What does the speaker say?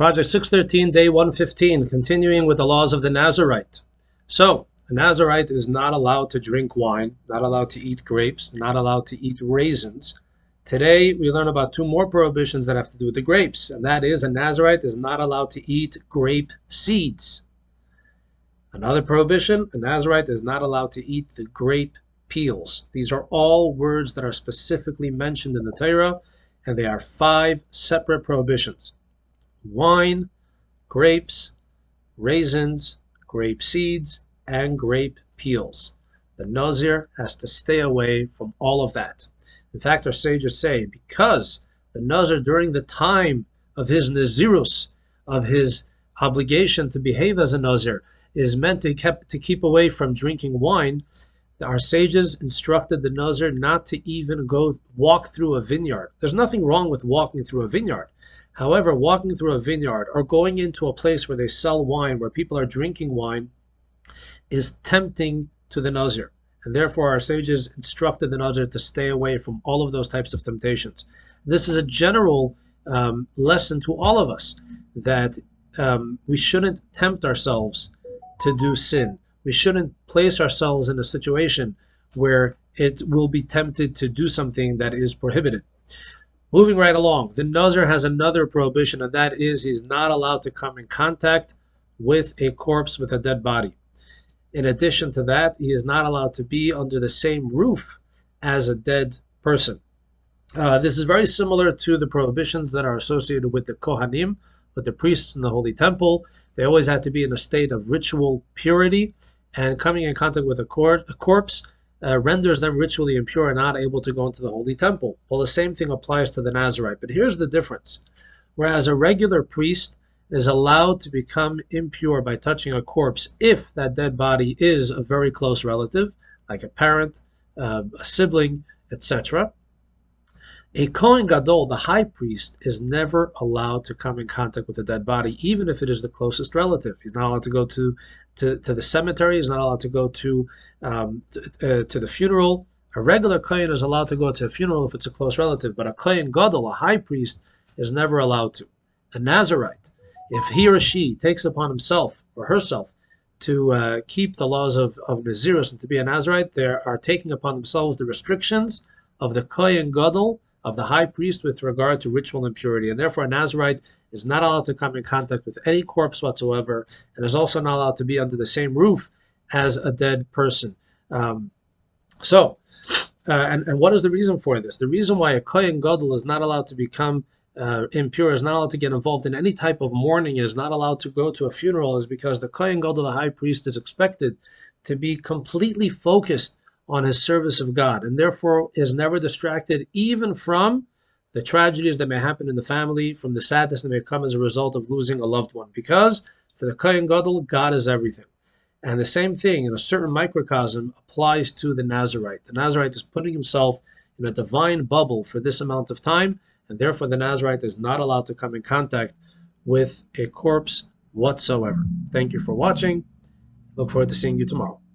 Project 613, day 115, continuing with the laws of the Nazarite. So, a Nazarite is not allowed to drink wine, not allowed to eat grapes, not allowed to eat raisins. Today, we learn about two more prohibitions that have to do with the grapes, and that is a Nazarite is not allowed to eat grape seeds. Another prohibition, a Nazarite is not allowed to eat the grape peels. These are all words that are specifically mentioned in the Torah, and they are five separate prohibitions wine, grapes, raisins, grape seeds, and grape peels. The Nazir has to stay away from all of that. In fact, our sages say because the Nazir, during the time of his Nazirus, of his obligation to behave as a Nazir, is meant to, keep, to keep away from drinking wine, our sages instructed the Nazir not to even go walk through a vineyard. There's nothing wrong with walking through a vineyard. However, walking through a vineyard or going into a place where they sell wine, where people are drinking wine, is tempting to the Nazir. And therefore, our sages instructed the Nazir to stay away from all of those types of temptations. This is a general um, lesson to all of us that um, we shouldn't tempt ourselves to do sin. We shouldn't place ourselves in a situation where it will be tempted to do something that is prohibited. Moving right along, the Nazir has another prohibition, and that is he's not allowed to come in contact with a corpse with a dead body. In addition to that, he is not allowed to be under the same roof as a dead person. Uh, this is very similar to the prohibitions that are associated with the Kohanim, with the priests in the Holy Temple. They always had to be in a state of ritual purity, and coming in contact with a, cor- a corpse uh, renders them ritually impure and not able to go into the Holy Temple. Well, the same thing applies to the Nazarite. But here's the difference. Whereas a regular priest is allowed to become impure by touching a corpse if that dead body is a very close relative, like a parent, uh, a sibling, etc. A Kohen Gadol, the high priest, is never allowed to come in contact with a dead body, even if it is the closest relative. He's not allowed to go to, to, to the cemetery. He's not allowed to go to, um, to, uh, to the funeral. A regular Kohen is allowed to go to a funeral if it's a close relative, but a Kohen Gadol, a high priest, is never allowed to. A Nazarite, if he or she takes upon himself or herself to uh, keep the laws of, of Nazirus and to be a Nazarite, they are taking upon themselves the restrictions of the Kohen Gadol, of the high priest with regard to ritual impurity. And therefore, a Nazarite is not allowed to come in contact with any corpse whatsoever, and is also not allowed to be under the same roof as a dead person. Um, so, uh, and, and what is the reason for this? The reason why a Kohen Gadol is not allowed to become uh, impure, is not allowed to get involved in any type of mourning, is not allowed to go to a funeral, is because the Kohen Gadol, the high priest, is expected to be completely focused on his service of God, and therefore is never distracted even from the tragedies that may happen in the family, from the sadness that may come as a result of losing a loved one. Because for the Kohen Gadol, God is everything. And the same thing in a certain microcosm applies to the Nazarite. The Nazarite is putting himself in a divine bubble for this amount of time, and therefore the Nazarite is not allowed to come in contact with a corpse whatsoever. Thank you for watching. Look forward to seeing you tomorrow.